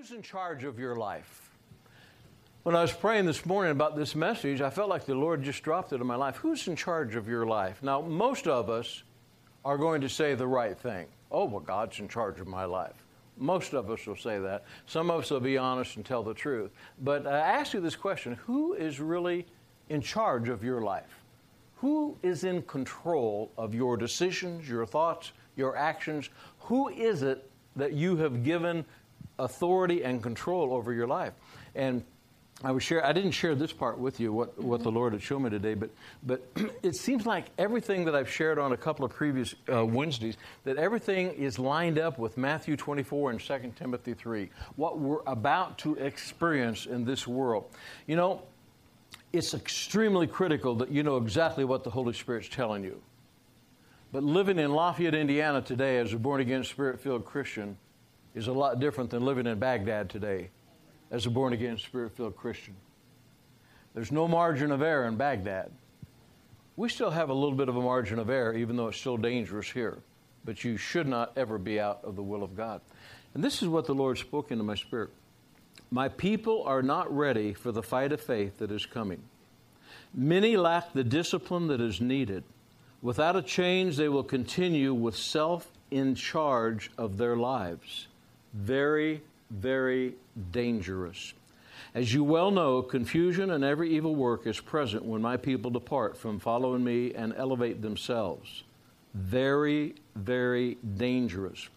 Who's in charge of your life? When I was praying this morning about this message, I felt like the Lord just dropped it in my life. Who's in charge of your life? Now, most of us are going to say the right thing. Oh, well, God's in charge of my life. Most of us will say that. Some of us will be honest and tell the truth. But I ask you this question Who is really in charge of your life? Who is in control of your decisions, your thoughts, your actions? Who is it that you have given authority and control over your life. And I was share. I didn't share this part with you, what, what the Lord had shown me today, but but it seems like everything that I've shared on a couple of previous uh, Wednesdays, that everything is lined up with Matthew 24 and 2 Timothy 3, what we're about to experience in this world. You know, it's extremely critical that you know exactly what the Holy Spirit's telling you. But living in Lafayette, Indiana today as a born again, spirit filled Christian, is a lot different than living in Baghdad today as a born again, spirit filled Christian. There's no margin of error in Baghdad. We still have a little bit of a margin of error, even though it's still dangerous here. But you should not ever be out of the will of God. And this is what the Lord spoke into my spirit. My people are not ready for the fight of faith that is coming. Many lack the discipline that is needed. Without a change, they will continue with self in charge of their lives very, very dangerous. As you well know, confusion and every evil work is present when my people depart from following me and elevate themselves. Very, very dangerous.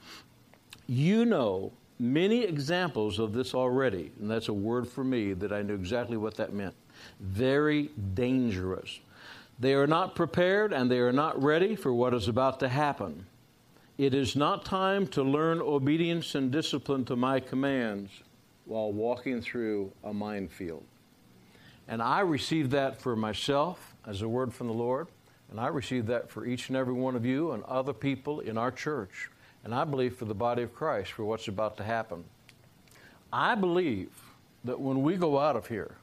You know many examples of this already, and that's a word for me that I knew exactly what that meant. Very dangerous. They are not prepared and they are not ready for what is about to happen. It is not time to learn obedience and discipline to my commands while walking through a minefield. And I received that for myself as a word from the Lord, and I received that for each and every one of you and other people in our church, and I believe for the body of Christ for what's about to happen. I believe that when we go out of here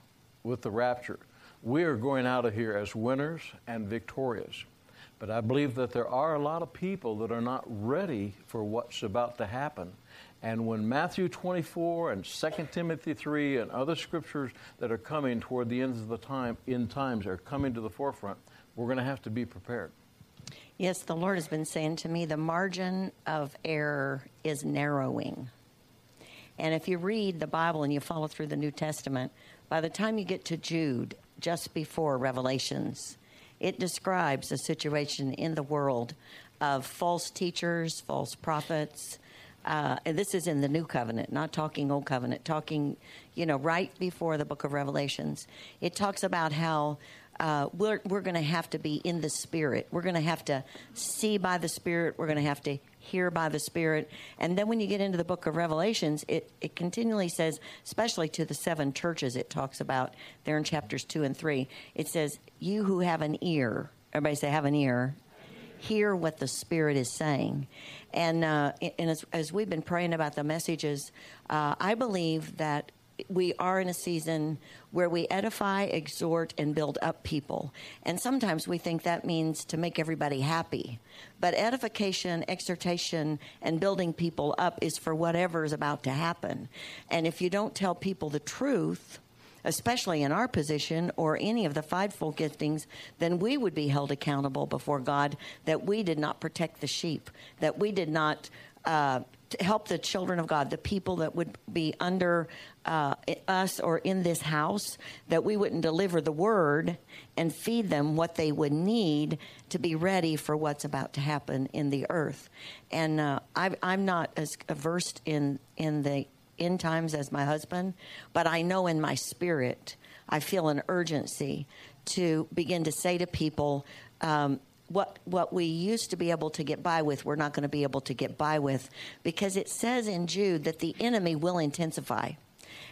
with the rapture, we are going out of here as winners and victorious. But I believe that there are a lot of people that are not ready for what's about to happen. And when Matthew 24 and 2 Timothy 3 and other scriptures that are coming toward the ends of the time, in times, are coming to the forefront, we're going to have to be prepared. Yes, the Lord has been saying to me the margin of error is narrowing. And if you read the Bible and you follow through the New Testament, by the time you get to Jude, just before Revelations, it describes a situation in the world of false teachers, false prophets. Uh, and this is in the New Covenant, not talking Old Covenant, talking, you know, right before the book of Revelations. It talks about how uh, we're, we're going to have to be in the Spirit. We're going to have to see by the Spirit. We're going to have to hear by the Spirit. And then when you get into the book of Revelations, it, it continually says, especially to the seven churches it talks about there in chapters 2 and 3, it says, You who have an ear, everybody say, have an ear, hear what the Spirit is saying. And, uh, and as, as, we've been praying about the messages, uh, I believe that we are in a season where we edify, exhort, and build up people. And sometimes we think that means to make everybody happy. But edification, exhortation, and building people up is for whatever is about to happen. And if you don't tell people the truth, especially in our position or any of the fivefold giftings, then we would be held accountable before God that we did not protect the sheep, that we did not uh, help the children of God, the people that would be under uh, us or in this house, that we wouldn't deliver the word and feed them what they would need to be ready for what's about to happen in the earth. And uh, I, I'm not as versed in in the end times as my husband, but I know in my spirit, I feel an urgency to begin to say to people. Um, what what we used to be able to get by with, we're not going to be able to get by with, because it says in Jude that the enemy will intensify.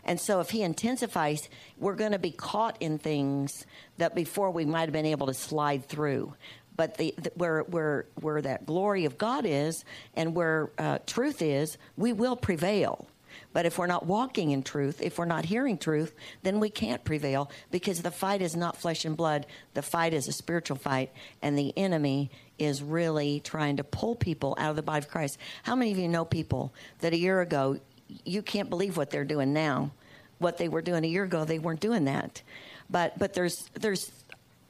And so, if he intensifies, we're going to be caught in things that before we might have been able to slide through. But the, the where where where that glory of God is, and where uh, truth is, we will prevail. But if we're not walking in truth, if we're not hearing truth, then we can't prevail because the fight is not flesh and blood. The fight is a spiritual fight, and the enemy is really trying to pull people out of the body of Christ. How many of you know people that a year ago you can't believe what they're doing now. What they were doing a year ago, they weren't doing that. But but there's there's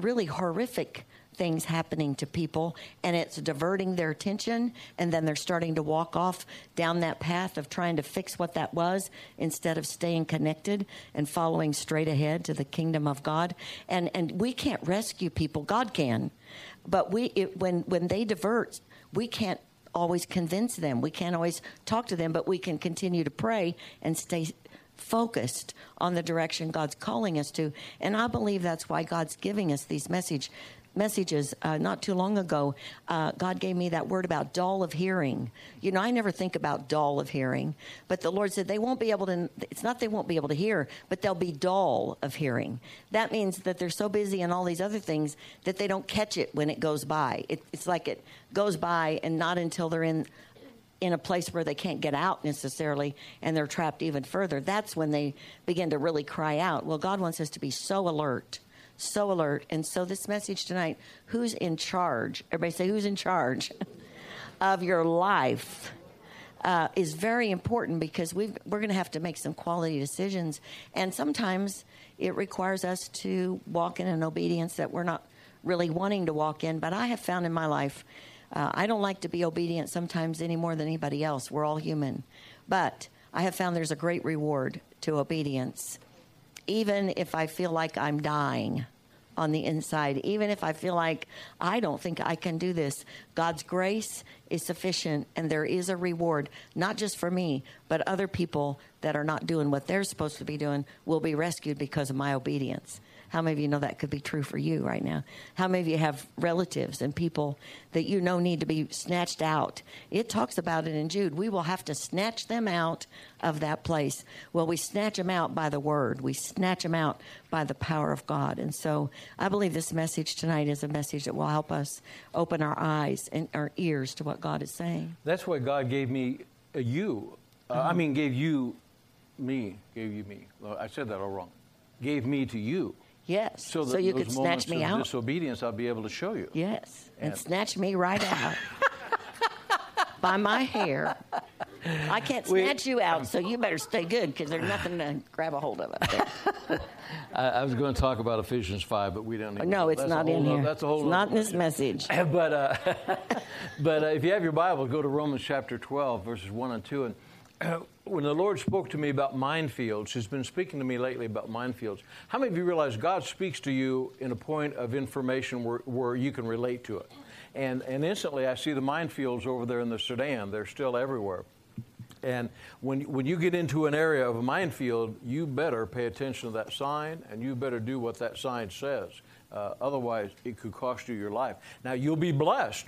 really horrific things happening to people and it's diverting their attention and then they're starting to walk off down that path of trying to fix what that was instead of staying connected and following straight ahead to the kingdom of God. And and we can't rescue people. God can. But we it, when when they divert we can't always convince them. We can't always talk to them but we can continue to pray and stay focused on the direction God's calling us to. And I believe that's why God's giving us these message messages uh, not too long ago. Uh, God gave me that word about dull of hearing. You know, I never think about dull of hearing, but the Lord said they won't be able to. It's not they won't be able to hear, but they'll be dull of hearing. That means that they're so busy in all these other things that they don't catch it when it goes by. It, it's like it goes by, and not until they're in in a place where they can't get out necessarily and they're trapped even further, that's when they begin to really cry out. Well, God wants us to be so alert, so alert. And so, this message tonight who's in charge? Everybody say, who's in charge of your life? Uh, is very important because we we're going to have to make some quality decisions. And sometimes it requires us to walk in an obedience that we're not really wanting to walk in. But I have found in my life, uh, I don't like to be obedient sometimes any more than anybody else. We're all human. But I have found there's a great reward to obedience. Even if I feel like I'm dying on the inside, even if I feel like I don't think I can do this, God's grace is sufficient and there is a reward, not just for me, but other people that are not doing what they're supposed to be doing will be rescued because of my obedience. How many of you know that could be true for you right now? How many of you have relatives and people that you know need to be snatched out? It talks about it in Jude. We will have to snatch them out of that place. Well, we snatch them out by the word, we snatch them out by the power of God. And so I believe this message tonight is a message that will help us open our eyes and our ears to what God is saying. That's why God gave me a you. Uh, I mean, gave you me, gave you me. I said that all wrong. Gave me to you. Yes. So, so you could snatch me out. disobedience, I'll be able to show you. Yes. And, And- snatch me right out by my hair. I can't We- snatch you out, so you better stay good because there's nothing to grab a hold of up there. I, I was going to talk about Ephesians 5, but we don't need No, it's not in here. That's a whole it's not in this message. but uh, but uh, if you have your Bible, go to Romans chapter 12, verses 1 and 2. And when the Lord spoke to me about minefields, He's been speaking to me lately about minefields. How many of you realize God speaks to you in a point of information where, where you can relate to it? And, and instantly, I see the minefields over there in the Sudan. They're still everywhere. And when, when you get into an area of a minefield, you better pay attention to that sign and you better do what that sign says. Uh, otherwise, it could cost you your life. Now, you'll be blessed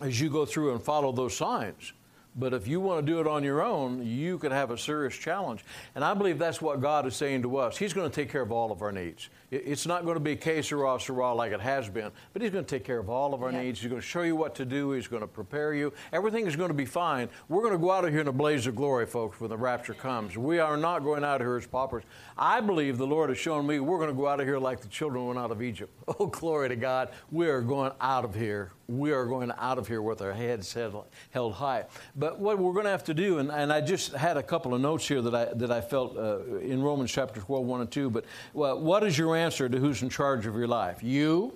as you go through and follow those signs. But if you want to do it on your own, you could have a serious challenge. And I believe that's what God is saying to us. He's going to take care of all of our needs. It- It's not going to be sera, sera like it has been, but He's going to take care of all of our Yeah. needs. He's going to show you what to do. He's going to prepare you. Everything is going to be fine. We're going to go out of here in a blaze of glory, folks, when the rapture comes. We are not going out of here as paupers. I believe the Lord has shown me we're going to go out of here like the children went out of Egypt. Oh, glory to God. We are going out of here. We are going out of here with our heads held, held high. But what we're going to have to do, and, and I just had a couple of notes here that I, that I felt uh, in Romans chapter 12, 1 and 2. But well, what is your answer to who's in charge of your life? You,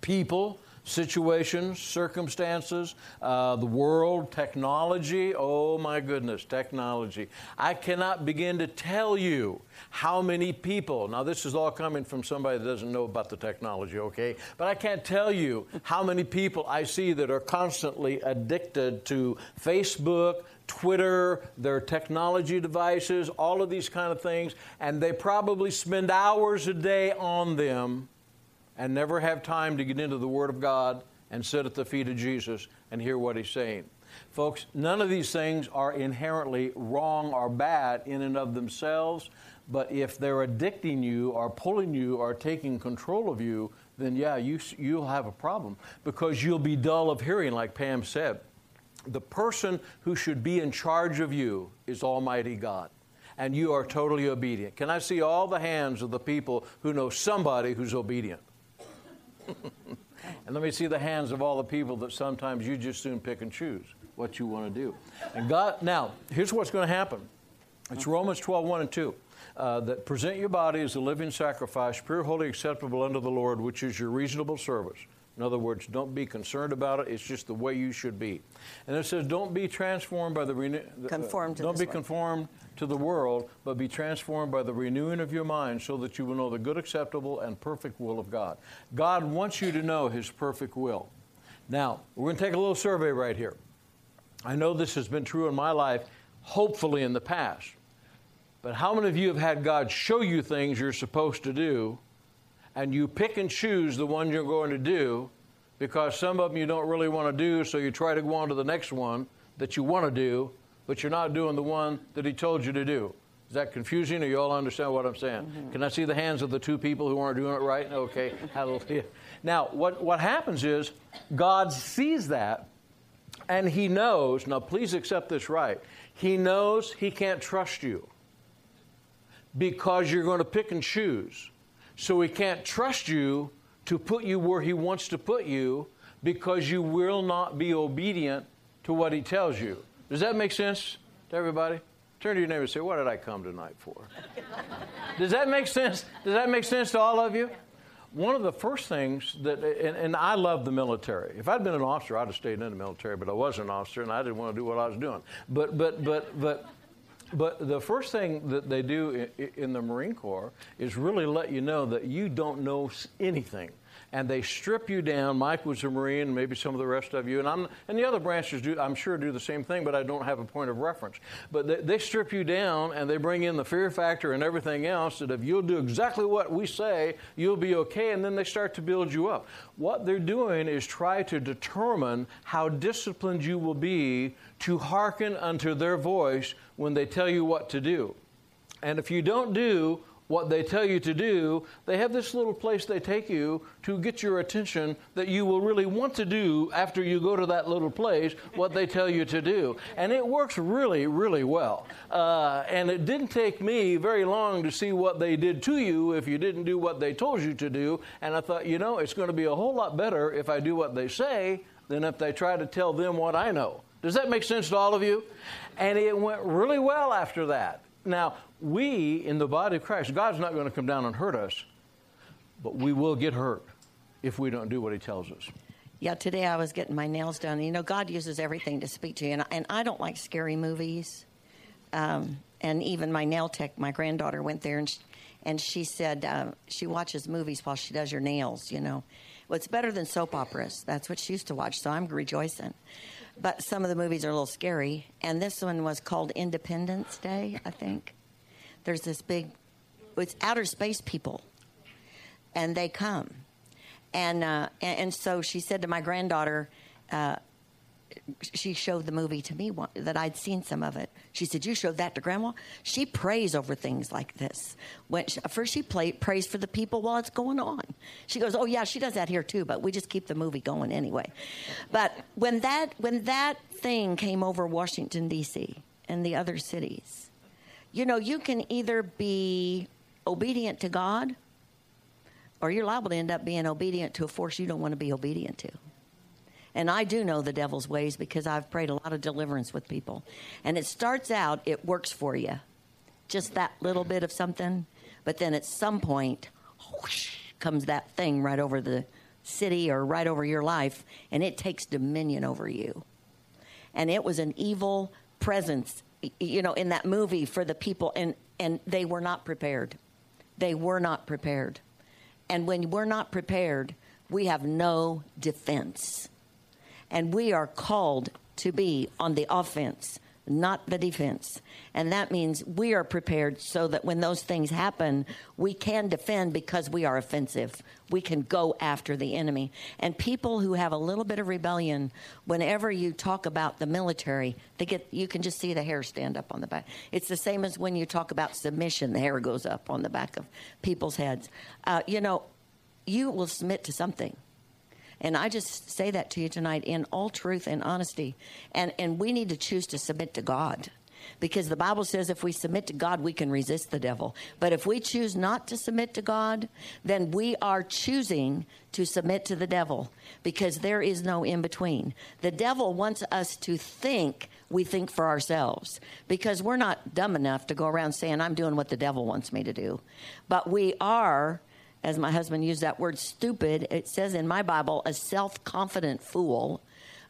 people, situations, circumstances, uh, the world, technology. Oh my goodness, technology. I cannot begin to tell you how many people, now this is all coming from somebody that doesn't know about the technology, okay? But I can't tell you how many people I see that are constantly addicted to Facebook, Twitter, their technology devices, all of these kind of things, and they probably spend hours a day on them and never have time to get into the Word of God and sit at the feet of Jesus and hear what He's saying. Folks, none of these things are inherently wrong or bad in and of themselves, but if they're addicting you or pulling you or taking control of you, then yeah, you, you'll have a problem because you'll be dull of hearing, like Pam said. The person who should be in charge of you is Almighty God and you are totally obedient. Can I see all the hands of the people who know somebody who's obedient? and let me see the hands of all the people that sometimes you just soon pick and choose what you want to do. And God, now, here's what's going to happen. It's Romans 12, 1 and 2. Uh, that present your body as a living sacrifice, pure, holy, acceptable unto the Lord, which is your reasonable service. In other words, don't be concerned about it. It's just the way you should be. And it says, don't be transformed by the renew. Uh, conformed to Don't be conformed to the world, but be transformed by the renewing of your mind, so that you will know the good, acceptable, and perfect will of God. God wants you to know His perfect will. Now, we're going to take a little survey right here. I know this has been true in my life, hopefully in the past. But how many of you have had God show you things you're supposed to do, and you pick and choose the one you're going to do because some of them you don't really want to do, so you try to go on to the next one that you want to do, but you're not doing the one that He told you to do? Is that confusing, or you all understand what I'm saying? Mm-hmm. Can I see the hands of the two people who aren't doing it right? Okay, hallelujah. Now, what, what happens is God sees that and he knows, now please accept this right, he knows he can't trust you because you're going to pick and choose. So he can't trust you to put you where he wants to put you because you will not be obedient to what he tells you. Does that make sense to everybody? Turn to your neighbor and say, What did I come tonight for? Does that make sense? Does that make sense to all of you? One of the first things that, and, and I love the military. If I'd been an officer, I'd have stayed in the military, but I wasn't an officer and I didn't want to do what I was doing. But, but, but, but, but the first thing that they do in, the Marine Corps is really let you know that you don't know anything. And they strip you down. Mike was a Marine, maybe some of the rest of you, and I'm and the other branches do. I'm sure do the same thing, but I don't have a point of reference. But they, they strip you down, and they bring in the fear factor and everything else. That if you'll do exactly what we say, you'll be okay. And then they start to build you up. What they're doing is try to determine how disciplined you will be to hearken unto their voice when they tell you what to do. And if you don't do what they tell you to do, they have this little place they take you to get your attention that you will really want to do after you go to that little place what they tell you to do. And it works really, really well. Uh, and it didn't take me very long to see what they did to you if you didn't do what they told you to do. And I thought, you know, it's going to be a whole lot better if I do what they say than if they try to tell them what I know. Does that make sense to all of you? And it went really well after that. Now, we in the body of Christ, God's not going to come down and hurt us, but we will get hurt if we don't do what He tells us. Yeah, today I was getting my nails done. You know, God uses everything to speak to you, and, and I don't like scary movies. Um, and even my nail tech, my granddaughter went there, and she, and she said uh, she watches movies while she does your nails. You know, well, it's better than soap operas. That's what she used to watch, so I'm rejoicing. But some of the movies are a little scary, and this one was called Independence Day, I think. There's this big, it's outer space people, and they come and uh, and, and so she said to my granddaughter, uh, she showed the movie to me one, that I'd seen some of it. She said, "You showed that to Grandma." She prays over things like this. When she, first she play, prays for the people while it's going on. She goes, "Oh yeah, she does that here too, but we just keep the movie going anyway." But when that when that thing came over Washington D.C. and the other cities, you know, you can either be obedient to God or you're liable to end up being obedient to a force you don't want to be obedient to. And I do know the devil's ways because I've prayed a lot of deliverance with people. And it starts out, it works for you, just that little bit of something. But then at some point, whoosh, comes that thing right over the city or right over your life, and it takes dominion over you. And it was an evil presence, you know, in that movie for the people, and, and they were not prepared. They were not prepared. And when we're not prepared, we have no defense. And we are called to be on the offense, not the defense. And that means we are prepared so that when those things happen, we can defend because we are offensive. We can go after the enemy. And people who have a little bit of rebellion, whenever you talk about the military, they get you can just see the hair stand up on the back. It's the same as when you talk about submission, the hair goes up on the back of people's heads. Uh, you know, you will submit to something. And I just say that to you tonight in all truth and honesty. And, and we need to choose to submit to God. Because the Bible says if we submit to God, we can resist the devil. But if we choose not to submit to God, then we are choosing to submit to the devil because there is no in between. The devil wants us to think we think for ourselves because we're not dumb enough to go around saying, I'm doing what the devil wants me to do. But we are, as my husband used that word stupid, it says in my Bible, a self confident fool.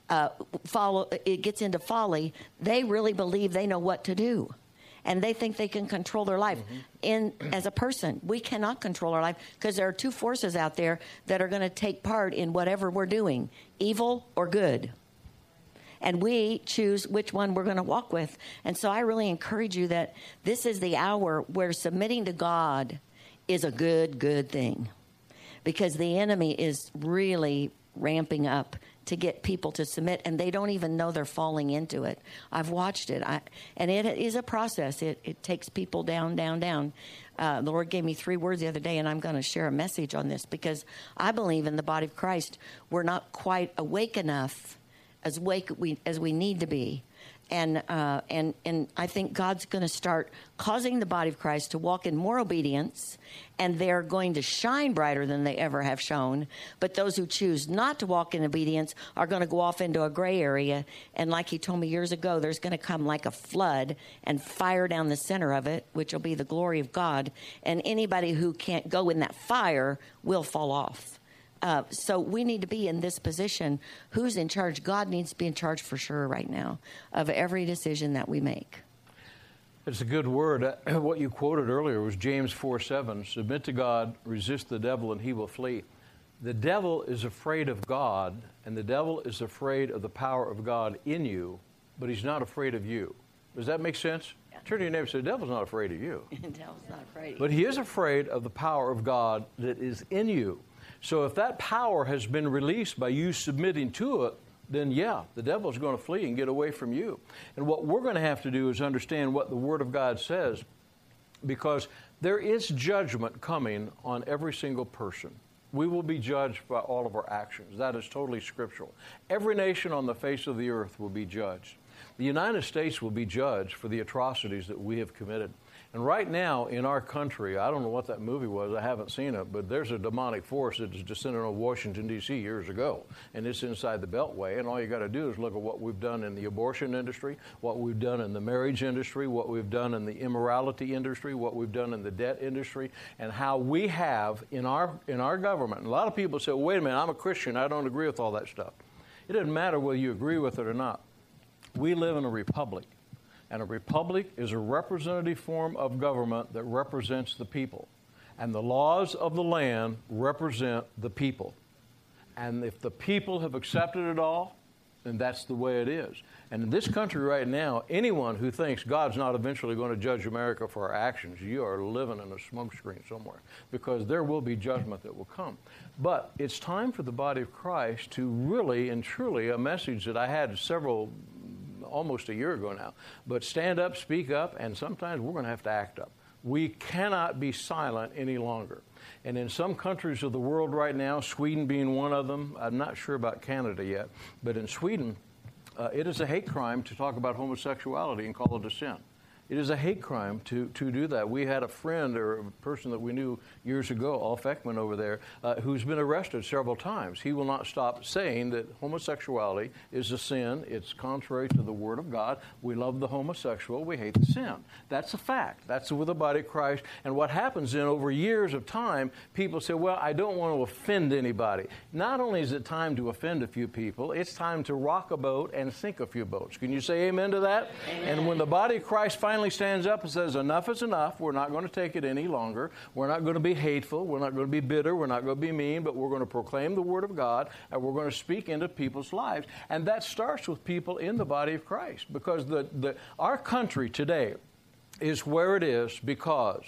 Uh, follow, it gets into folly. They really believe they know what to do and they think they can control their life. Mm-hmm. In as a person, we cannot control our life because there are two forces out there that are going to take part in whatever we're doing, evil or good. And we choose which one we're going to walk with. And so I really encourage you that this is the hour where submitting to God is a good, good thing. Because the enemy is really ramping up to get people to submit, and they don't even know they're falling into it. I've watched it, I, and it is a process. It, it takes people down, down, down. Uh, the Lord gave me three words the other day, and I'm going to share a message on this because I believe in the body of Christ. We're not quite awake enough, as awake we, as we need to be, and uh, and and I think God's going to start causing the body of Christ to walk in more obedience, and they're going to shine brighter than they ever have shown. But those who choose not to walk in obedience are going to go off into a gray area, and like He told me years ago, there's going to come like a flood and fire down the center of it, which will be the glory of God, and anybody who can't go in that fire will fall off. Uh, so we need to be in this position. Who's in charge? God needs to be in charge for sure right now of every decision that we make. It's a good word. Uh, what you quoted earlier was James 4 7. Submit to God, resist the devil, and he will flee. The devil is afraid of God, and the devil is afraid of the power of God in you, but he's not afraid of you. Does that make sense? Yeah. Turn to your neighbor and say, The devil's not afraid of you. the devil's not afraid. But he is afraid of the power of God that is in you. So if that power has been released by you submitting to it, then yeah, the devil's going to flee and get away from you. And what we're going to have to do is understand what the Word of God says because there is judgment coming on every single person. We will be judged by all of our actions. That is totally scriptural. Every nation on the face of the earth will be judged. The United States will be judged for the atrocities that we have committed. And right now in our country, I don't know what that movie was, I haven't seen it, but there's a demonic force that is descended on Washington, D.C. years ago, and it's inside the Beltway. And all you got to do is look at what we've done in the abortion industry, what we've done in the marriage industry, what we've done in the immorality industry, what we've done in the debt industry, and how we have in our, in our government. And a lot of people say, well, wait a minute, I'm a Christian, I don't agree with all that stuff. It doesn't matter whether you agree with it or not. We live in a republic. And a republic is a representative form of government that represents the people. And the laws of the land represent the people. And if the people have accepted it all, then that's the way it is. And in this country right now, anyone who thinks God's not eventually going to judge America for our actions, you are living in a smokescreen somewhere because there will be judgment that will come. But it's time for the body of Christ to really and truly, a message that I had several almost a year ago now. But stand up, speak up, and sometimes we're going to have to act up. We cannot be silent any longer. And in some countries of the world right now, Sweden being one of them, I'm not sure about Canada yet, but in Sweden, uh, it is a hate crime to talk about homosexuality and call it a sin. It is a hate crime to, to do that. We had a friend or a person that we knew years ago, Ulf Ekman over there, uh, who's been arrested several times. He will not stop saying that homosexuality is a sin. It's contrary to the Word of God. We love the homosexual. We hate the sin. That's a fact. That's with the body of Christ. And what happens then over years of time, people say, well, I don't want to offend anybody. Not only is it time to offend a few people, it's time to rock a boat and sink a few boats. Can you say amen to that? Amen. And when the body of Christ finally finally stands up and says, Enough is enough. We're not going to take it any longer. We're not going to be hateful. We're not going to be bitter. We're not going to be mean, but we're going to proclaim the Word of God and we're going to speak into people's lives. And that starts with people in the body of Christ because the, the, our country today is where it is because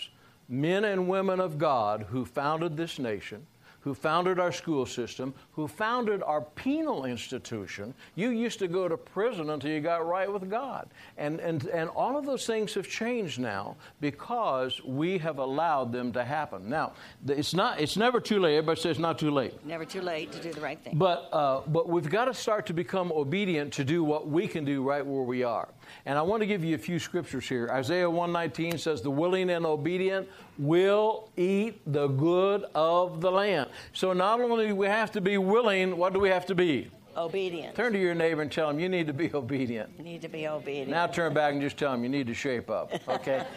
men and women of God who founded this nation who founded our school system, who founded our penal institution. You used to go to prison until you got right with God. And, and, and all of those things have changed now because we have allowed them to happen. Now, it's, not, it's never too late. Everybody says it's not too late. Never too late to do the right thing. But, uh, but we've got to start to become obedient to do what we can do right where we are. And I want to give you a few scriptures here. Isaiah 119 says, The willing and obedient will eat the good of the land. So not only do we have to be willing, what do we have to be? Obedient. Turn to your neighbor and tell him you need to be obedient. You need to be obedient. Now turn back and just tell him you need to shape up, okay?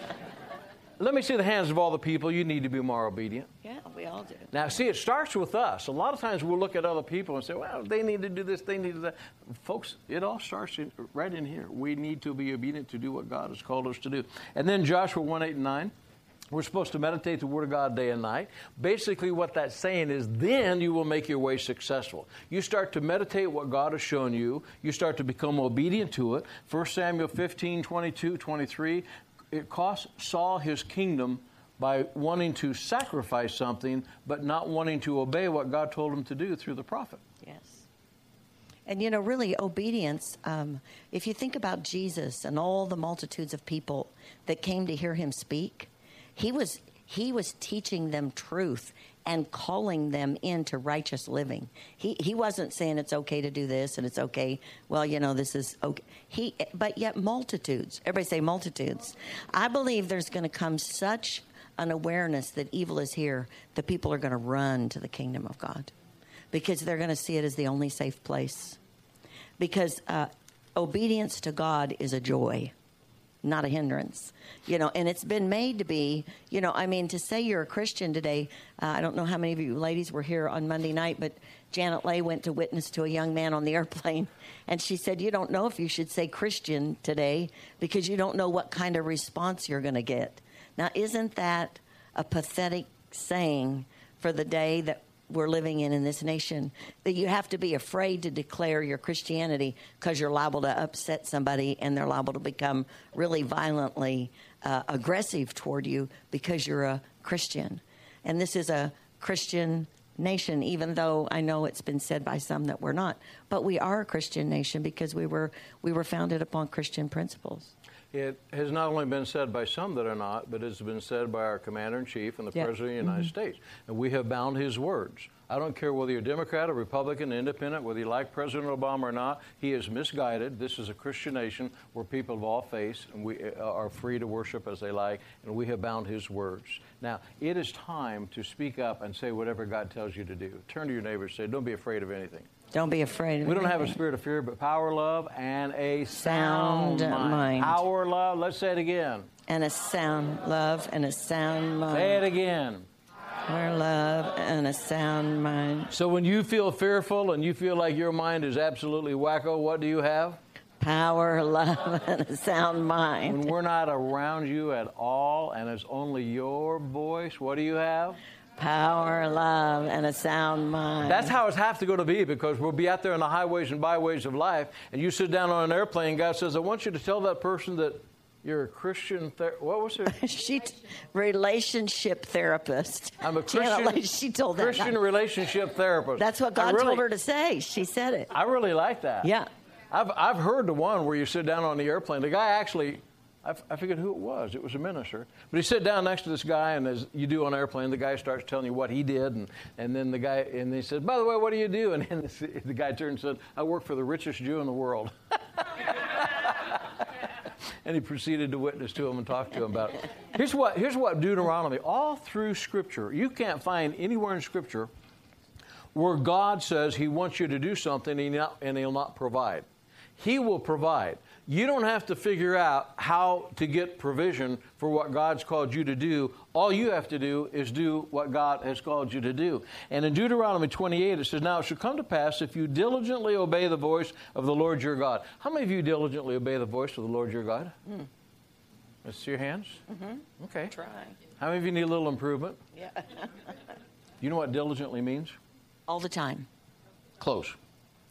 Let me see the hands of all the people. You need to be more obedient. yeah, we all do. Now, see, it starts with us. A lot of times we'll look at other people and say, well, they need to do this, they need to do that. Folks, it all starts in, right in here. We need to be obedient to do what God has called us to do. And then Joshua 1 8 and 9. We're supposed to meditate the Word of God day and night. Basically, what that's saying is then you will make your way successful. You start to meditate what God has shown you, you start to become obedient to it. 1 Samuel 15 22, 23. It cost Saul his kingdom by wanting to sacrifice something, but not wanting to obey what God told him to do through the prophet. Yes. And you know, really, obedience, um, if you think about Jesus and all the multitudes of people that came to hear him speak, he was, he was teaching them truth and calling them into righteous living. He, he wasn't saying it's okay to do this and it's okay, well, you know, this is okay. He, but yet, multitudes, everybody say multitudes. I believe there's going to come such an awareness that evil is here that people are going to run to the kingdom of God because they're going to see it as the only safe place. Because uh, obedience to God is a joy, not a hindrance. You know, and it's been made to be, you know, I mean, to say you're a Christian today, uh, I don't know how many of you ladies were here on Monday night, but Janet Lay went to witness to a young man on the airplane, and she said, You don't know if you should say Christian today because you don't know what kind of response you're going to get. Now, isn't that a pathetic saying for the day that we're living in in this nation that you have to be afraid to declare your Christianity because you're liable to upset somebody and they're liable to become really violently uh, aggressive toward you because you're a Christian. And this is a Christian nation, even though I know it's been said by some that we're not. But we are a Christian nation because we were we were founded upon Christian principles. It has not only been said by some that are not, but it's been said by our commander in chief and the Yeah. president of the United States. And we have bound his words. I don't care whether you're Democrat or Republican, independent, whether you like President Obama or not, he is misguided. This is a Christian nation where people of all faiths and we uh, are free to worship as they like, and we have bound his words. Now, it is time to speak up and say whatever God tells you to do. Turn to your neighbor and say, Don't be afraid of anything. Don't be afraid. Of We don't have a spirit of fear, but power, love, and a Sound sound, mind. Power, love. Let's say it again. and a sound love and a sound mind. Say it again. Our love and a sound mind. So when you feel fearful and you feel like your mind is absolutely wacko, what do you have? Power, love, and a sound mind. When we're not around you at all and it's only your voice, what do you have? Power, love, and a sound mind. That's how it's have to go to be because we'll be out there on the highways and byways of life and you sit down on an airplane, God says, I want you to tell that person that you're a Christian. Ther- what was it? she t- relationship therapist. I'm a Janet Christian, Leigh, she told that. Christian relationship therapist. That's what God really- told her to say. She said it. I really like that. Yeah. I've, I've heard the one where you sit down on the airplane. The guy actually, I, f- I forget who it was. It was a minister. But he sat down next to this guy, and as you do on an airplane, the guy starts telling you what he did. And, and then the guy, and he said, By the way, what do you do? And then the, the guy turned and said, I work for the richest Jew in the world. and he proceeded to witness to him and talk to him about it. Here's what, here's what Deuteronomy, all through Scripture, you can't find anywhere in Scripture where God says He wants you to do something and He'll not provide. He will provide. You don't have to figure out how to get provision for what God's called you to do. All you have to do is do what God has called you to do. And in Deuteronomy 28, it says, Now it shall come to pass if you diligently obey the voice of the Lord your God. How many of you diligently obey the voice of the Lord your God? Mm. Let's see your hands. Mm-hmm. Okay. Try. How many of you need a little improvement? Yeah. You know what diligently means? All the time. Close.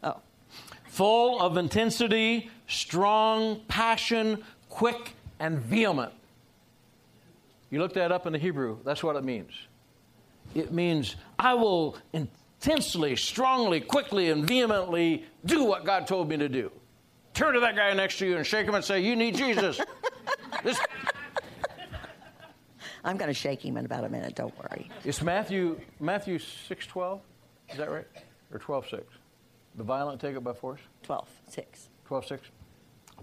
Oh. full of intensity, strong passion, quick and vehement. You look that up in the Hebrew, that's what it means. It means, I will intensely, strongly, quickly, and vehemently do what God told me to do. Turn to that guy next to you and shake him and say, You need Jesus. this, I'm going to shake him in about a minute. Don't worry. it's Matthew, Matthew 6 12. Is that right? Or 12 6. The violent take it by force? 12, 6. 12 6.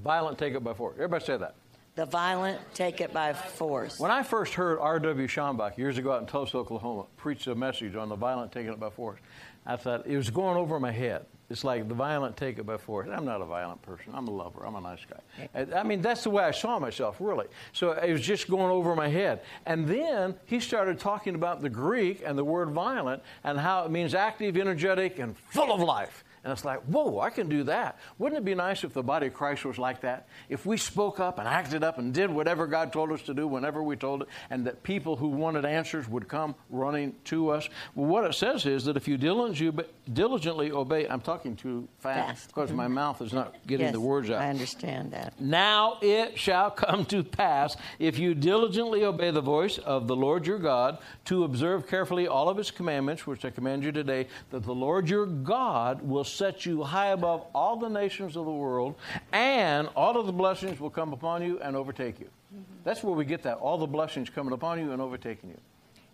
Violent take it by force. Everybody say that. The violent take it by force. When I first heard R.W. Schambach years ago out in Tulsa, Oklahoma, preach a message on the violent taking it by force, I thought it was going over my head. It's like the violent take it by force. I'm not a violent person. I'm a lover. I'm a nice guy. I mean, that's the way I saw myself, really. So it was just going over my head. And then he started talking about the Greek and the word violent and how it means active, energetic, and full of life. And it's like, whoa, I can do that. Wouldn't it be nice if the body of Christ was like that? If we spoke up and acted up and did whatever God told us to do whenever we told it, and that people who wanted answers would come running to us? Well, what it says is that if you diligently obey, I'm talking too fast, because mm-hmm. my mouth is not getting yes, the words out. I understand that. Now it shall come to pass if you diligently obey the voice of the Lord your God to observe carefully all of his commandments, which I command you today, that the Lord your God will set you high above all the nations of the world, and all of the blessings will come upon you and overtake you. Mm-hmm. That's where we get that. All the blessings coming upon you and overtaking you.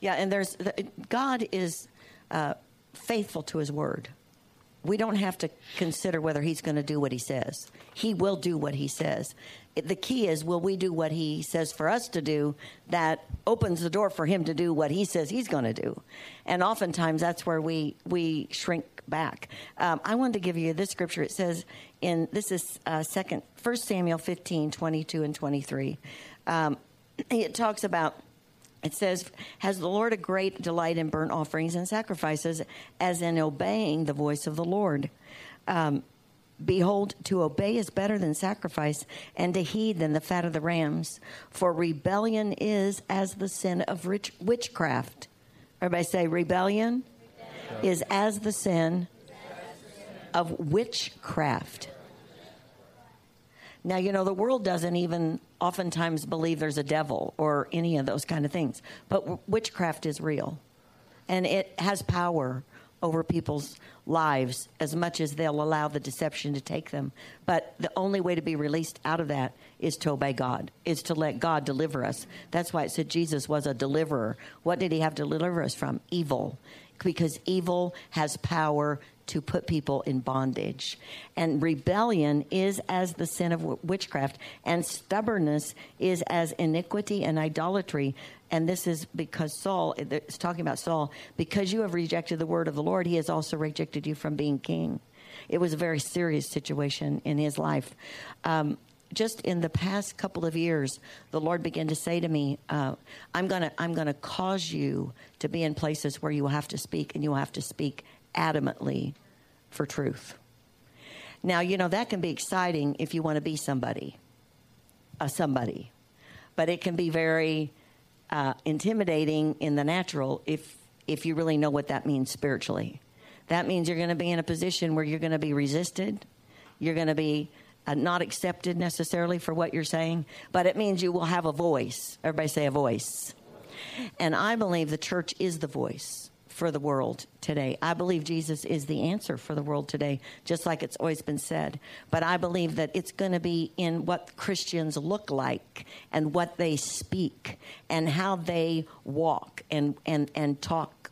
Yeah, and there's God is uh, faithful to His word. We don't have to consider whether He's going to do what He says. He will do what He says the key is will we do what he says for us to do that opens the door for him to do what he says he's going to do? And oftentimes that's where we we shrink back. Um, i wanted to give you this scripture. It says in this is uh, second first samuel 15 22 and 23 um, it talks about it says, Has the Lord a great delight in burnt offerings and sacrifices, as in obeying the voice of the Lord? Um, Behold, to obey is better than sacrifice, and to heed than the fat of the rams. For rebellion is as the sin of rich, witchcraft. Everybody say, rebellion, rebellion. is as the sin of witchcraft. Now, you know, the world doesn't even oftentimes believe there's a devil or any of those kind of things, but witchcraft is real and it has power over people's lives as much as they'll allow the deception to take them. But the only way to be released out of that is to obey God, is to let God deliver us. That's why it said Jesus was a deliverer. What did he have to deliver us from? Evil. Because evil has power to put people in bondage. And rebellion is as the sin of witchcraft, and stubbornness is as iniquity and idolatry and this is because Saul, it's talking about Saul, because you have rejected the word of the Lord, he has also rejected you from being king. It was a very serious situation in his life. Um, just in the past couple of years, the Lord began to say to me, uh, "I'm gonna, I'm gonna cause you to be in places where you will have to speak, and you will have to speak adamantly for truth." Now, you know that can be exciting if you want to be somebody, a somebody, but it can be very uh, intimidating in the natural if if you really know what that means spiritually. That means you're going to be in a position where you're going to be resisted. You're going to be uh, not accepted necessarily for what you're saying, but it means you will have a voice. Everybody say a voice. And I believe the church is the voice for the world today. I believe Jesus is the answer for the world today, just like it's always been said. But I believe that it's going to be in what Christians look like and what they speak and how they walk and, and, and talk,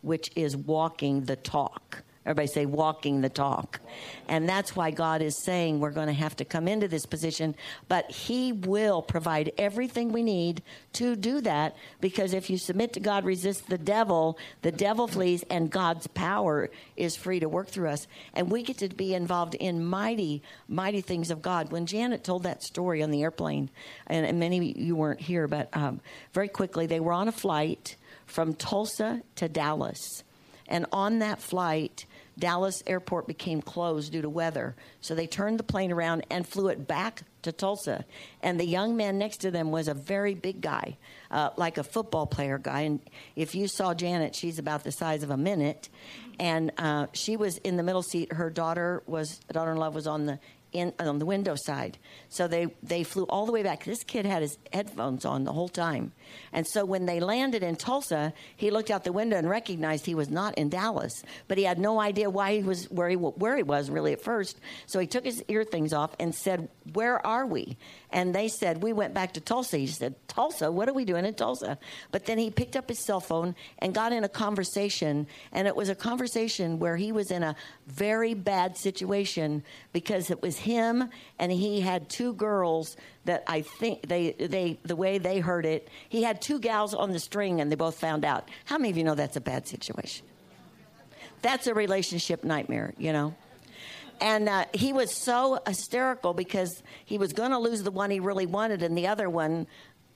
which is walking the talk. Everybody say walking the talk. And that's why God is saying we're going to have to come into this position, but He will provide everything we need to do that because if you submit to God, resist the devil, the devil flees, and God's power is free to work through us. And we get to be involved in mighty, mighty things of God. When Janet told that story on the airplane, and, and many of you weren't here, but um, very quickly, they were on a flight from Tulsa to Dallas. And on that flight, Dallas airport became closed due to weather. So they turned the plane around and flew it back to Tulsa. And the young man next to them was a very big guy, uh, like a football player guy. And if you saw Janet, she's about the size of a minute. And uh, she was in the middle seat. Her daughter was, daughter in law was on the in on the window side. So they they flew all the way back. This kid had his headphones on the whole time, and so when they landed in Tulsa, he looked out the window and recognized he was not in Dallas, but he had no idea why he was where he where he was really at first. So he took his ear things off and said, "Where are we?" And they said, We went back to Tulsa. He said, Tulsa? What are we doing in Tulsa? But then he picked up his cell phone and got in a conversation. And it was a conversation where he was in a very bad situation because it was him, and he had two girls that I think they they the way they heard it. He had two gals on the string, and they both found out. How many of you know that's a bad situation? That's a relationship nightmare, you know. And uh, he was so hysterical because he was going to lose the one he really wanted, and the other one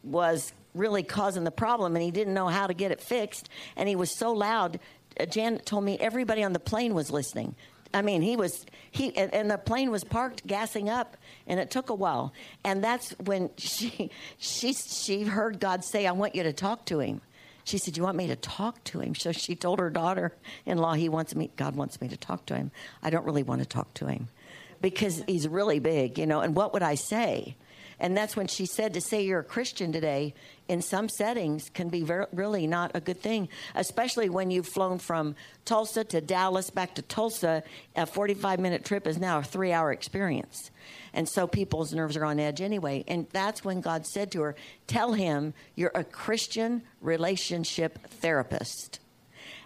was really causing the problem, and he didn't know how to get it fixed. And he was so loud. Uh, Janet told me everybody on the plane was listening. I mean, he was he, and, and, the plane was parked, gassing up, and it took a while. And that's when she she she heard God say, "I want you to talk to him." She said, "You want me to talk to him?" So she told her daughter-in-law, "He wants me. God wants me to talk to him. I don't really want to talk to him because he's really big, you know. And what would I say?" And that's when she said to say you're a Christian today in some settings can be really not a good thing, especially when you've flown from Tulsa to Dallas back to Tulsa. A 45 minute trip is now a three hour experience. And so people's nerves are on edge anyway. And that's when God said to her, Tell him you're a Christian relationship therapist.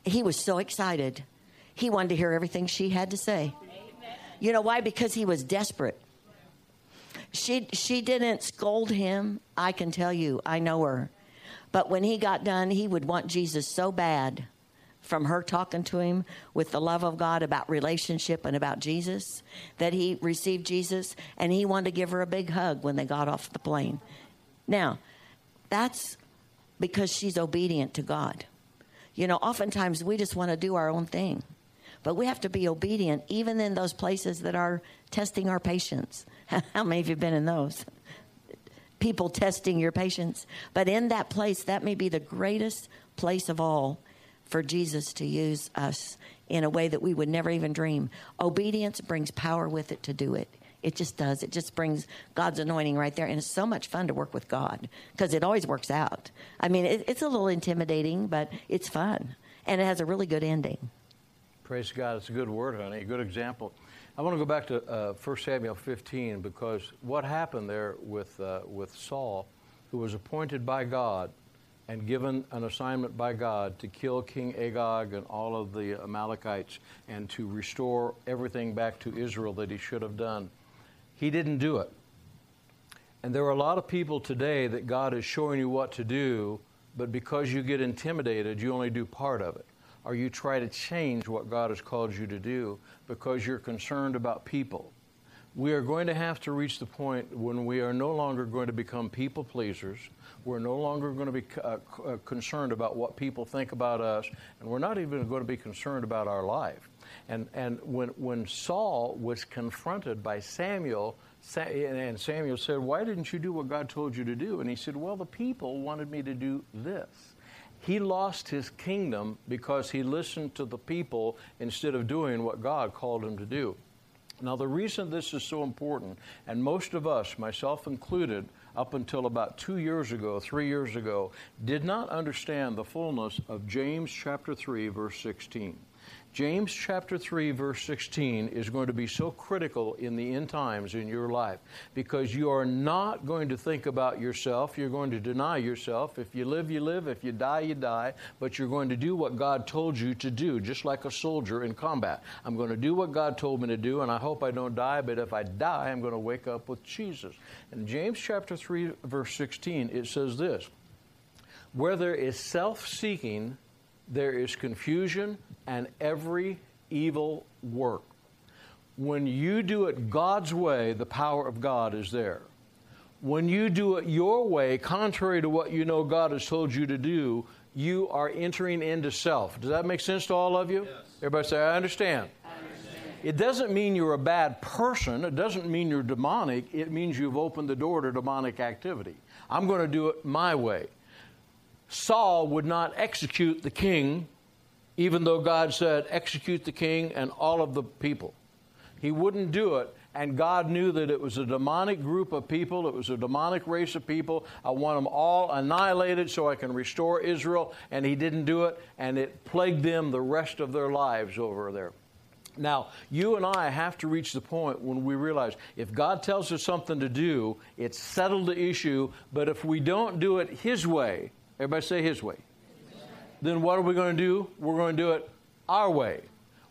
He was so excited. He wanted to hear everything she had to say. You know why? Because he was desperate she she didn't scold him. I can tell you, I know her. But when he got done, he would want Jesus so bad from her talking to him with the love of God about relationship and about Jesus that he received Jesus and he wanted to give her a big hug when they got off the plane. Now, that's because she's obedient to God. You know, oftentimes we just want to do our own thing. But we have to be obedient even in those places that are testing our patience. How many of you have been in those? People testing your patience. But in that place, that may be the greatest place of all for Jesus to use us in a way that we would never even dream. Obedience brings power with it to do it. It just does. It just brings God's anointing right there. And it's so much fun to work with God because it always works out. I mean, it, it's a little intimidating, but it's fun. And it has a really good ending. Praise God. It's a good word, honey. A good example. I want to go back to uh, 1 Samuel 15 because what happened there with, uh, with Saul, who was appointed by God and given an assignment by God to kill King Agag and all of the Amalekites and to restore everything back to Israel that he should have done. He didn't do it. And there are a lot of people today that God is showing you what to do, but because you get intimidated, you only do part of it or you try to change what God has called you to do because you're concerned about people. We are going to have to reach the point when we are no longer going to become people pleasers. We're no longer going to be uh, uh, concerned about what people think about us, and we're not even going to be concerned about our life. And, and when, when Saul was confronted by Samuel, and Samuel said, Why didn't you do what God told you to do? And he said, Well, the people wanted me to do this. He lost his kingdom because he listened to the people instead of doing what God called him to do. Now, the reason this is so important, and most of us, myself included, up until about two years ago, three years ago, did not understand the fullness of James chapter 3, verse 16. James chapter 3, verse 16 is going to be so critical in the end times in your life because you are not going to think about yourself. You're going to deny yourself. If you live, you live. If you die, you die. But you're going to do what God told you to do, just like a soldier in combat. I'm going to do what God told me to do, and I hope I don't die, but if I die, I'm going to wake up with Jesus. In James chapter 3, verse 16, it says this Where there is self seeking, there is confusion and every evil work. When you do it God's way, the power of God is there. When you do it your way, contrary to what you know God has told you to do, you are entering into self. Does that make sense to all of you? Yes. Everybody say, I understand. I understand. It doesn't mean you're a bad person. It doesn't mean you're demonic. It means you've opened the door to demonic activity. I'm going to do it my way. Saul would not execute the king, even though God said, execute the king and all of the people. He wouldn't do it, and God knew that it was a demonic group of people, it was a demonic race of people. I want them all annihilated so I can restore Israel, and He didn't do it, and it plagued them the rest of their lives over there. Now, you and I have to reach the point when we realize if God tells us something to do, it's settled the issue, but if we don't do it His way, Everybody say His way. Then what are we going to do? We're going to do it our way.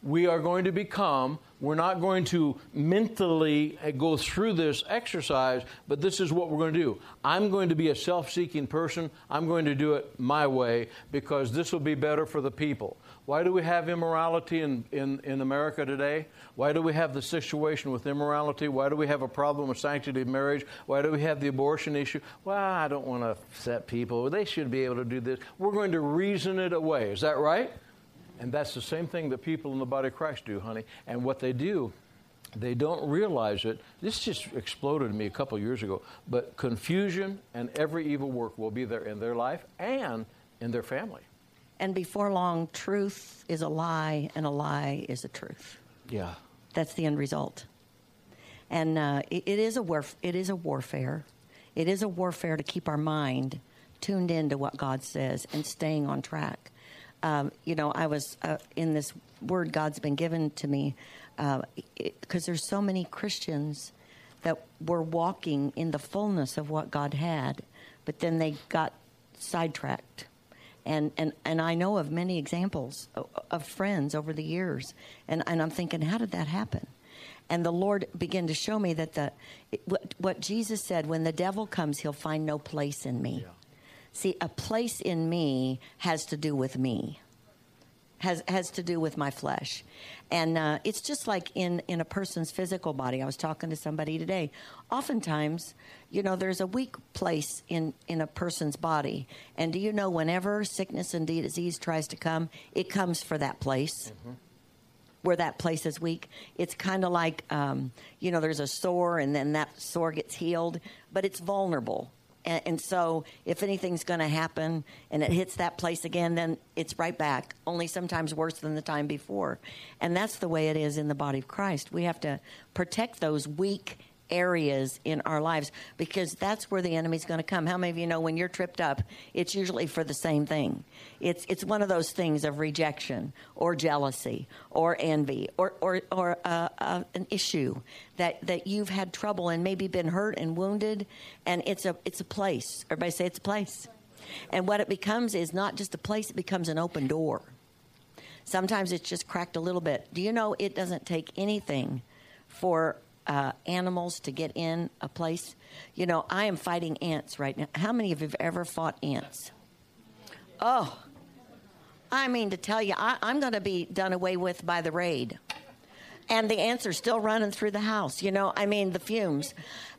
We are going to become, We're not going to mentally uh, go through this exercise, but this is what we're going to do. I'm going to be a self seeking person. I'm going to do it my way because this will be better for the people. Why do we have immorality in, in, in America today? Why do we have the situation with immorality? Why do we have a problem with sanctity of marriage? Why do we have the abortion issue? Well, I don't want to upset people. They should be able to do this. We're going to reason it away. Is that right? And that's the same thing that people in the body of Christ do, honey. And what they do, they don't realize it. This just exploded in me a couple years ago. But confusion and every evil work will be there in their life and in their family. And before long, truth is a lie, and a lie is a truth. Yeah. That's the end result. And uh, it, it is a warf- it is a warfare. It is a warfare to keep our mind tuned into what God says and staying on track. Um, you know, I was uh, in this word God's been given to me because uh, there's so many Christians that were walking in the fullness of what God had, but then they got sidetracked and, and, and I know of many examples of, friends over the years. And, and I'm thinking, how did that happen? And the Lord began to show me that the what, what Jesus said, when the devil comes, he'll find no place in me. Yeah. See, a place in me has to do with me has has to do with my flesh, and uh, it's just like in in a person's physical body. I was talking to somebody today. Oftentimes, you know, there's a weak place in in a person's body, and do you know whenever sickness and disease tries to come, it comes for that place. Mm-hmm where that place is weak. It's kind of like, um, you know, there's a sore and then that sore gets healed, but it's vulnerable. And, and so, if anything's going to happen and it hits that place again, then it's right back, only sometimes worse than the time before. And that's the way it is in the body of Christ. We have to protect those weak areas in our lives because that's where the enemy's going to come. How many of you know when you're tripped up, it's usually for the same thing? It's it's one of those things of rejection or jealousy or envy or or, or uh, uh, an issue that that you've had trouble and maybe been hurt and wounded, and it's a it's a place. Everybody say it's a place. And what it becomes is not just a place; it becomes an open door. Sometimes it's just cracked a little bit. Do you know it doesn't take anything for uh, animals to get in a place. You know, I am fighting ants right now. How many of you have ever fought ants? Oh, I mean to tell you, I, I'm going to be done away with by the raid. And the ants are still running through the house. You know, I mean, the fumes.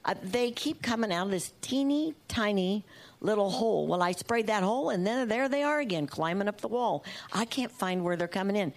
Uh, they keep coming out of this teeny tiny little hole. Well, I sprayed that hole, and then there they are again, climbing up the wall. I can't find where they're coming in.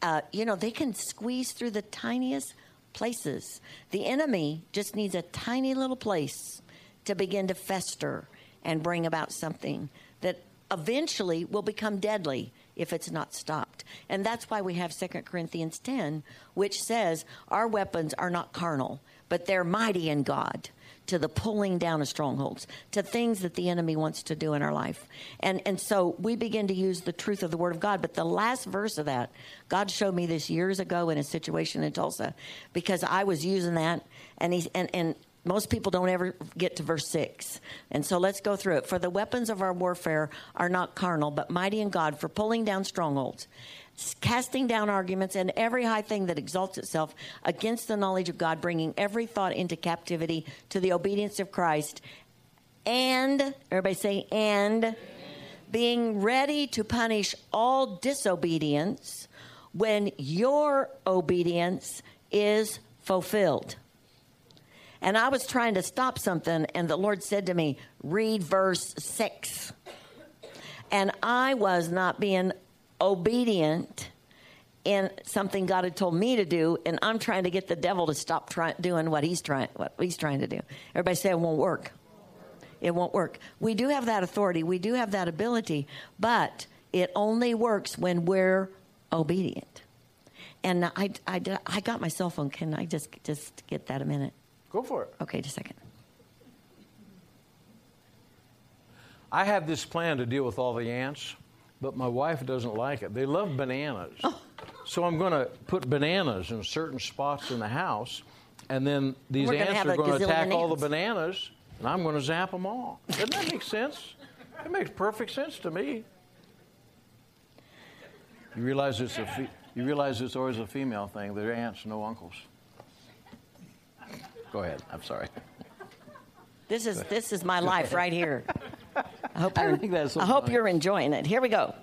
Uh, you know, they can squeeze through the tiniest places. The enemy just needs a tiny little place to begin to fester and bring about something that eventually will become deadly if it's not stopped. And that's why we have 2 Corinthians 10, which says, Our weapons are not carnal, but they're mighty in God to the pulling down of strongholds, to things that the enemy wants to do in our life. And, and so we begin to use the truth of the Word of God. But the last verse of that, God showed me this years ago in a situation in Tulsa because I was using that. And, he's, and, and most people don't ever get to verse 6. And so let's go through it. For the weapons of our warfare are not carnal, but mighty in God for pulling down strongholds casting down arguments and every high thing that exalts itself against the knowledge of God, bringing every thought into captivity to the obedience of Christ, and, everybody say, and, being ready to punish all disobedience when your obedience is fulfilled. And I was trying to stop something, and the Lord said to me, Read verse 6. And I was not being obedient in something God had told me to do, and I'm trying to get the devil to stop trying doing what he's trying what he's trying to do. Everybody say it won't work. It won't work. We do have that authority. We do have that ability, but it only works when we're obedient. And I, I, I got my cell phone. Can I just just get that a minute? Go for it. Okay, just a second. I have this plan to deal with all the ants but my wife doesn't like it. They love bananas. Oh. So I'm going to put bananas in certain spots in the house, and then these We're ants are going to attack ants. all the bananas, and I'm going to zap them all. Doesn't that make sense? It makes perfect sense to me. You realize it's a You realize it's always a female thing. They're aunts, no uncles. Go ahead. I'm sorry. This is this is my life right here. I hope you're, think that's so I hope funny. you're enjoying it. Here we go.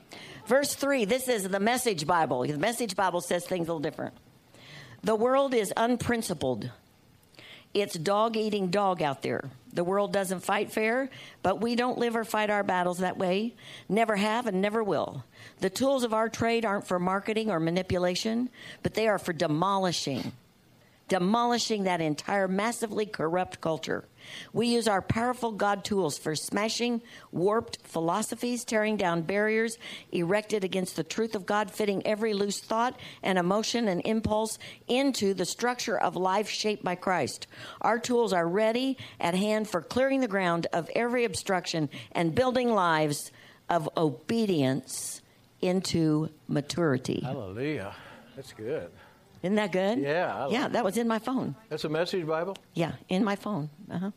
Verse 3. This is the Message Bible. The Message Bible says things a little different. The world is unprincipled. It's dog eating dog out there. The world doesn't fight fair, but we don't live or fight our battles that way. Never have and never will. The tools of our trade aren't for marketing or manipulation, but they are for demolishing demolishing that entire massively corrupt culture. We use our powerful God tools for smashing warped philosophies, tearing down barriers erected against the truth of God, fitting every loose thought and emotion and impulse into the structure of life shaped by Christ. Our tools are ready at hand for clearing the ground of every obstruction and building lives of obedience into maturity. Hallelujah. That's good. Isn't that good? Yeah, like yeah, that was in my phone. That's a message Bible? Yeah, in my phone. Uh huh.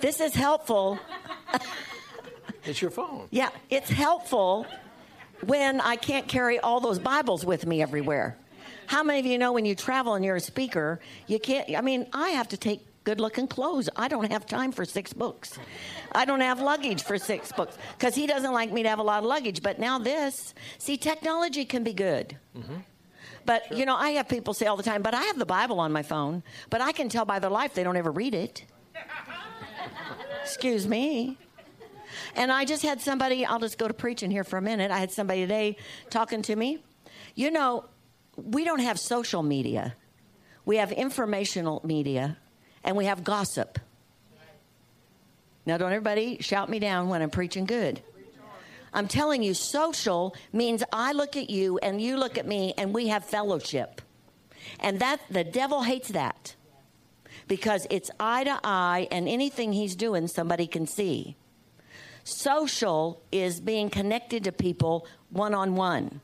This is helpful. It's your phone. Yeah, it's helpful when I can't carry all those Bibles with me everywhere. How many of you know when you travel and you're a speaker, you can't? I mean, I have to take good looking clothes. I don't have time for six books. I don't have luggage for six books because he doesn't like me to have a lot of luggage. But now this, see, technology can be good. Mm-hmm. But, you know, I have people say all the time, but I have the Bible on my phone, but I can tell by their life they don't ever read it. Excuse me. And I just had somebody, I'll just go to preaching here for a minute. I had somebody today talking to me. You know, we don't have social media, we have informational media, and we have gossip. Now, don't everybody shout me down when I'm preaching good. I'm telling you, social means I look at you and you look at me and we have fellowship. And that the devil hates that because it's eye to eye and anything he's doing somebody can see. Social is being connected to people one on one.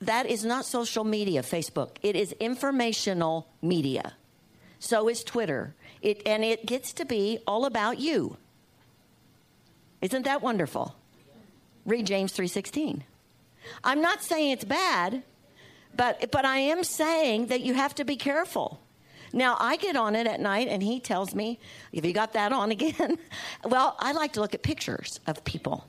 That is not social media, Facebook. It is informational media. So is Twitter. It, and it gets to be all about you. Isn't that wonderful? Read James 3:16. I'm not saying it's bad, but but I am saying that you have to be careful. Now I get on it at night and he tells me, "Have you got that on again?" well, I like to look at pictures of people.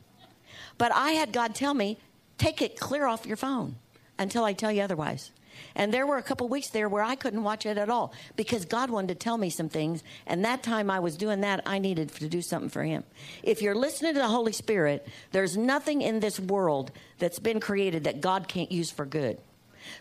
But I had God tell me, "Take it clear off your phone until I tell you otherwise." And there were a couple weeks there where I couldn't watch it at all because God wanted to tell me some things. And that time I was doing that, I needed to do something for Him. If you're listening to the Holy Spirit, there's nothing in this world that's been created that God can't use for good.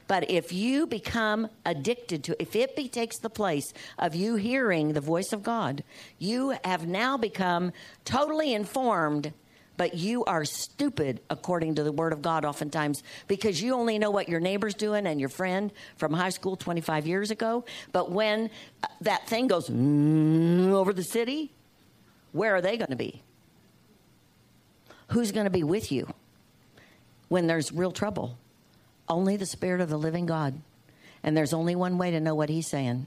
But if you become addicted to, if it be, takes the place of you hearing the voice of God, you have now become totally informed, but you are stupid according to the Word of God oftentimes because you only know what your neighbor's doing and your friend from high school 25 years ago. But when uh, that thing goes mm, over the city, where are they going to be? Who's going to be with you when there's real trouble? Only the Spirit of the living God. And there's only one way to know what He's saying.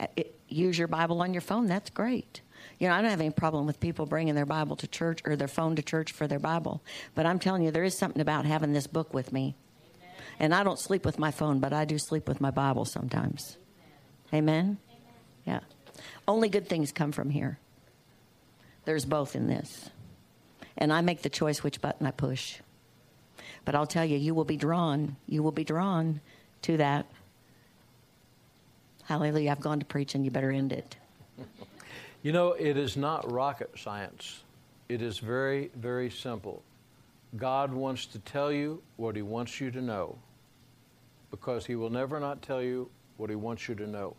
Uh, it- use your Bible on your phone. That's great. You know, I don't have any problem with people bringing their Bible to church or their phone to church for their Bible. But I'm telling you, there is something about having this book with me. And I don't sleep with my phone, but I do sleep with my Bible sometimes. Amen? Yeah. Only good things come from here. There's both in this. And I make the choice which button I push. But I'll tell you, you will be drawn. You will be drawn to that. Hallelujah. I've gone to preach, and you better end it. You know, it is not rocket science. It is very, very simple. God wants to tell you what He wants you to know because He will never not tell you what He wants you to know.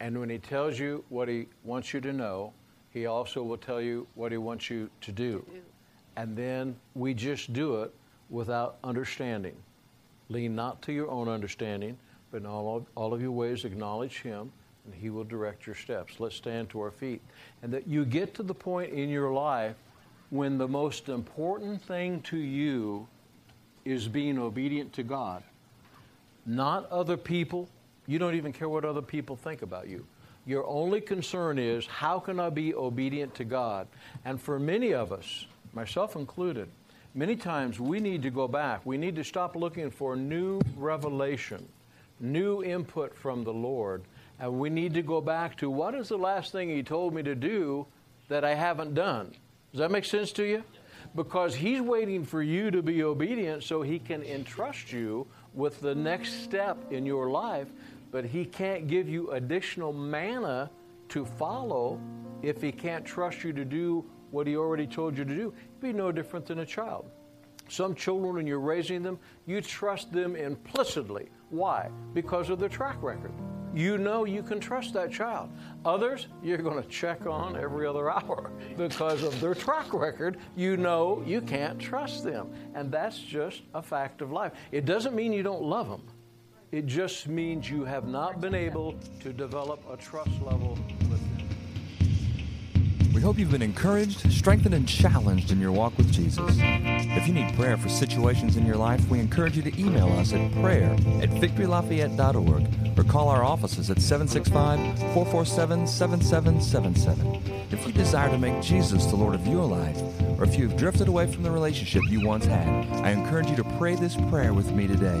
And when He tells you what He wants you to know, He also will tell you what He wants you to do. And then we just do it without understanding. Lean not to your own understanding, but in all of, all of your ways acknowledge Him, and He will direct your steps. Let's stand to our feet. And that you get to the point in your life when the most important thing to you is being obedient to God, not other people. You don't even care what other people think about you. Your only concern is how can I be obedient to God? And for many of us, myself included, Many times we need to go back. We need to stop looking for new revelation, new input from the Lord, and we need to go back to what is the last thing He told me to do that I haven't done. Does that make sense to you? Because He's waiting for you to be obedient so He can entrust you with the next step in your life, but He can't give you additional manna to follow if He can't trust you to do what He already told you to do. It'd be no different than a child. Some children, when you're raising them, you trust them implicitly. Why? Because of their track record. You know you can trust that child. Others, you're going to check on every other hour because of their track record. You know you can't trust them. And that's just a fact of life. It doesn't mean you don't love them, it just means you have not been able to develop a trust level with them. We hope you've been encouraged, strengthened, and challenged in your walk with Jesus. If you need prayer for situations in your life, we encourage you to email us at prayer at victorylafayette.org or call our offices at 765 447 7777. If you desire to make Jesus the Lord of your life, or if you've drifted away from the relationship you once had, I encourage you to pray this prayer with me today.